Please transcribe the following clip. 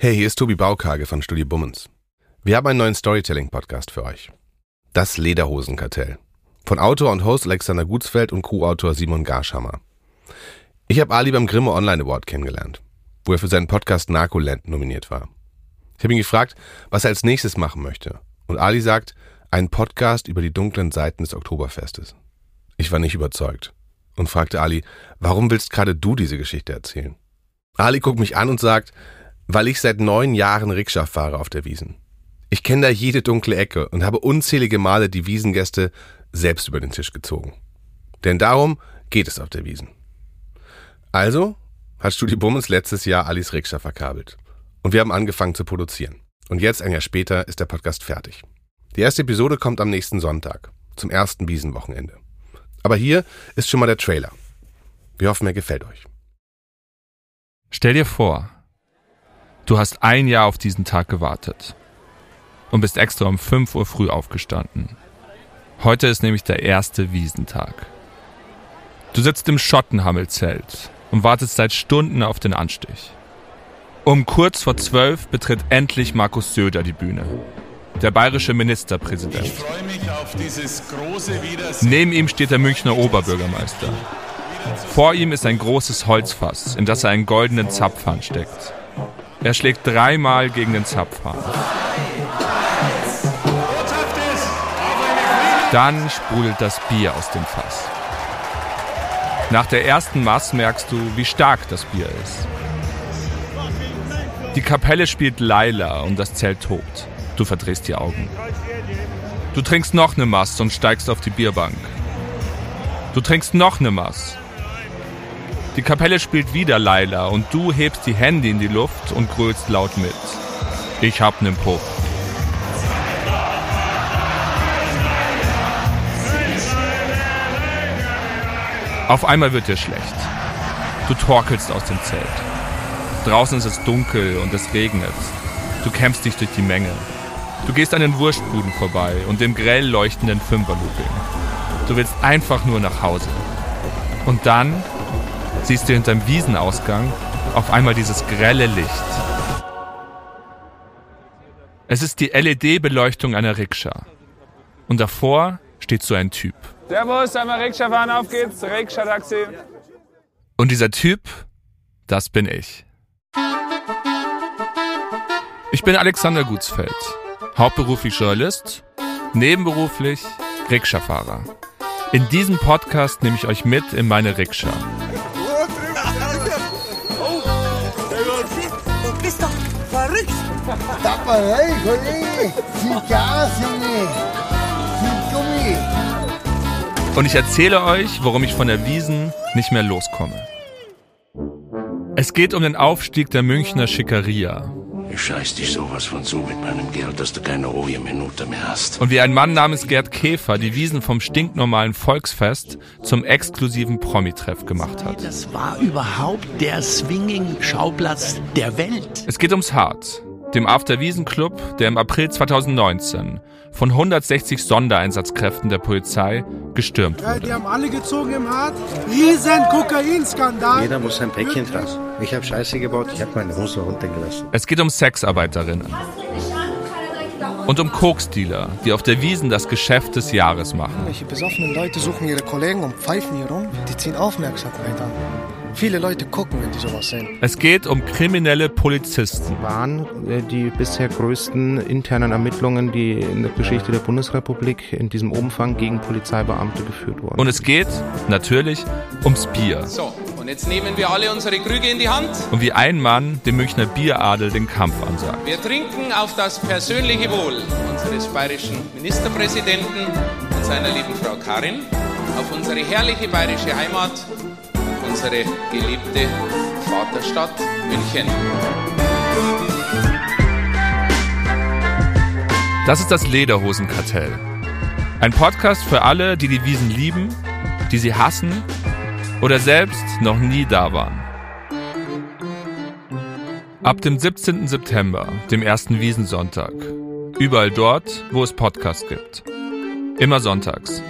Hey, hier ist Tobi Baukage von Studio Bummens. Wir haben einen neuen Storytelling-Podcast für euch. Das Lederhosenkartell. Von Autor und Host Alexander Gutsfeld und Co-Autor Simon Garschammer. Ich habe Ali beim Grimme Online Award kennengelernt, wo er für seinen Podcast Narcoland nominiert war. Ich habe ihn gefragt, was er als nächstes machen möchte. Und Ali sagt, einen Podcast über die dunklen Seiten des Oktoberfestes. Ich war nicht überzeugt und fragte Ali, warum willst gerade du diese Geschichte erzählen? Ali guckt mich an und sagt, weil ich seit neun Jahren Rikscha fahre auf der Wiesen. Ich kenne da jede dunkle Ecke und habe unzählige Male die Wiesengäste selbst über den Tisch gezogen. Denn darum geht es auf der Wiesen. Also hat Studi Bummens letztes Jahr Alis Rikscha verkabelt. Und wir haben angefangen zu produzieren. Und jetzt, ein Jahr später, ist der Podcast fertig. Die erste Episode kommt am nächsten Sonntag, zum ersten Wiesenwochenende. Aber hier ist schon mal der Trailer. Wir hoffen, er gefällt euch. Stell dir vor, du hast ein Jahr auf diesen Tag gewartet und bist extra um 5 Uhr früh aufgestanden. Heute ist nämlich der erste Wiesentag. Du sitzt im Schottenhammelzelt und wartest seit Stunden auf den Anstich. Um kurz vor zwölf betritt endlich Markus Söder die Bühne. Der bayerische Ministerpräsident. Ich freue mich auf dieses große Wiedersehen. Neben ihm steht der Münchner Oberbürgermeister. Vor ihm ist ein großes Holzfass, in das er einen goldenen Zapfhahn steckt. Er schlägt dreimal gegen den Zapfhahn. Dann sprudelt das Bier aus dem Fass. Nach der ersten Mass merkst du, wie stark das Bier ist. Die Kapelle spielt Laila und das Zelt tobt. Du verdrehst die Augen. Du trinkst noch eine Mass und steigst auf die Bierbank. Du trinkst noch eine Mass. Die Kapelle spielt wieder Laila und du hebst die Hände in die Luft und grölst laut mit. Ich hab nen Puff. Auf einmal wird dir schlecht. Du torkelst aus dem Zelt. Draußen ist es dunkel und es regnet. Du kämpfst dich durch die Menge. Du gehst an den Wurstbuden vorbei und dem grell leuchtenden Fünferlooping. Du willst einfach nur nach Hause. Und dann siehst du hinterm Wiesenausgang auf einmal dieses grelle Licht. Es ist die LED-Beleuchtung einer Rikscha. Und davor steht so ein Typ. Servus, einmal Rikscha fahren, auf geht's, Rikscha-Taxi. Und dieser Typ, das bin ich. Ich bin Alexander Gutsfeld, hauptberuflich Journalist, nebenberuflich Rikscha-Fahrer. In diesem Podcast nehme ich euch mit in meine Rikscha. Verrückt. Tapperei, Kollege. Viel Gas, Junge. Viel Gummi. Und ich erzähle euch, warum ich von der Wiesen nicht mehr loskomme. Es geht um den Aufstieg der Münchner Schickeria. Ich scheiß dich sowas von zu mit meinem Geld, dass du keine ruhige Minute mehr hast. Und wie ein Mann namens Gerd Käfer die Wiesen vom stinknormalen Volksfest zum exklusiven Promi-Treff gemacht hat. Das war überhaupt der Swinging-Schauplatz der Welt. Es geht ums Hart, dem After Wiesen Club, der im April 2019 von 160 Sondereinsatzkräften der Polizei gestürmt wurde. Ja, die haben alle gezogen im Hart. Riesen Kokainskandal. Jeder muss sein Päckchen tragen. Ich habe Scheiße gebaut, ich habe meine Hose runtergelassen. Es geht um Sexarbeiterinnen. Und um Koksdealer, die auf der Wiesen das Geschäft des Jahres machen. Welche besoffenen Leute suchen ihre Kollegen und pfeifen hier rum. Die ziehen Aufmerksamkeit an. Viele Leute gucken, wenn die sowas sehen. Es geht um kriminelle Polizisten. Waren äh, die bisher größten internen Ermittlungen, die in der Geschichte der Bundesrepublik in diesem Umfang gegen Polizeibeamte geführt wurden. Und es geht natürlich ums Bier. So, und jetzt nehmen wir alle unsere Krüge in die Hand. Und wie ein Mann dem Münchner Bieradel den Kampf ansagt. Wir trinken auf das persönliche Wohl unseres bayerischen Ministerpräsidenten und seiner lieben Frau Karin, auf unsere herrliche bayerische Heimat unsere geliebte Vaterstadt München. Das ist das Lederhosenkartell. Ein Podcast für alle, die die Wiesen lieben, die sie hassen oder selbst noch nie da waren. Ab dem 17. September, dem ersten Wiesensonntag. Überall dort, wo es Podcasts gibt. Immer sonntags.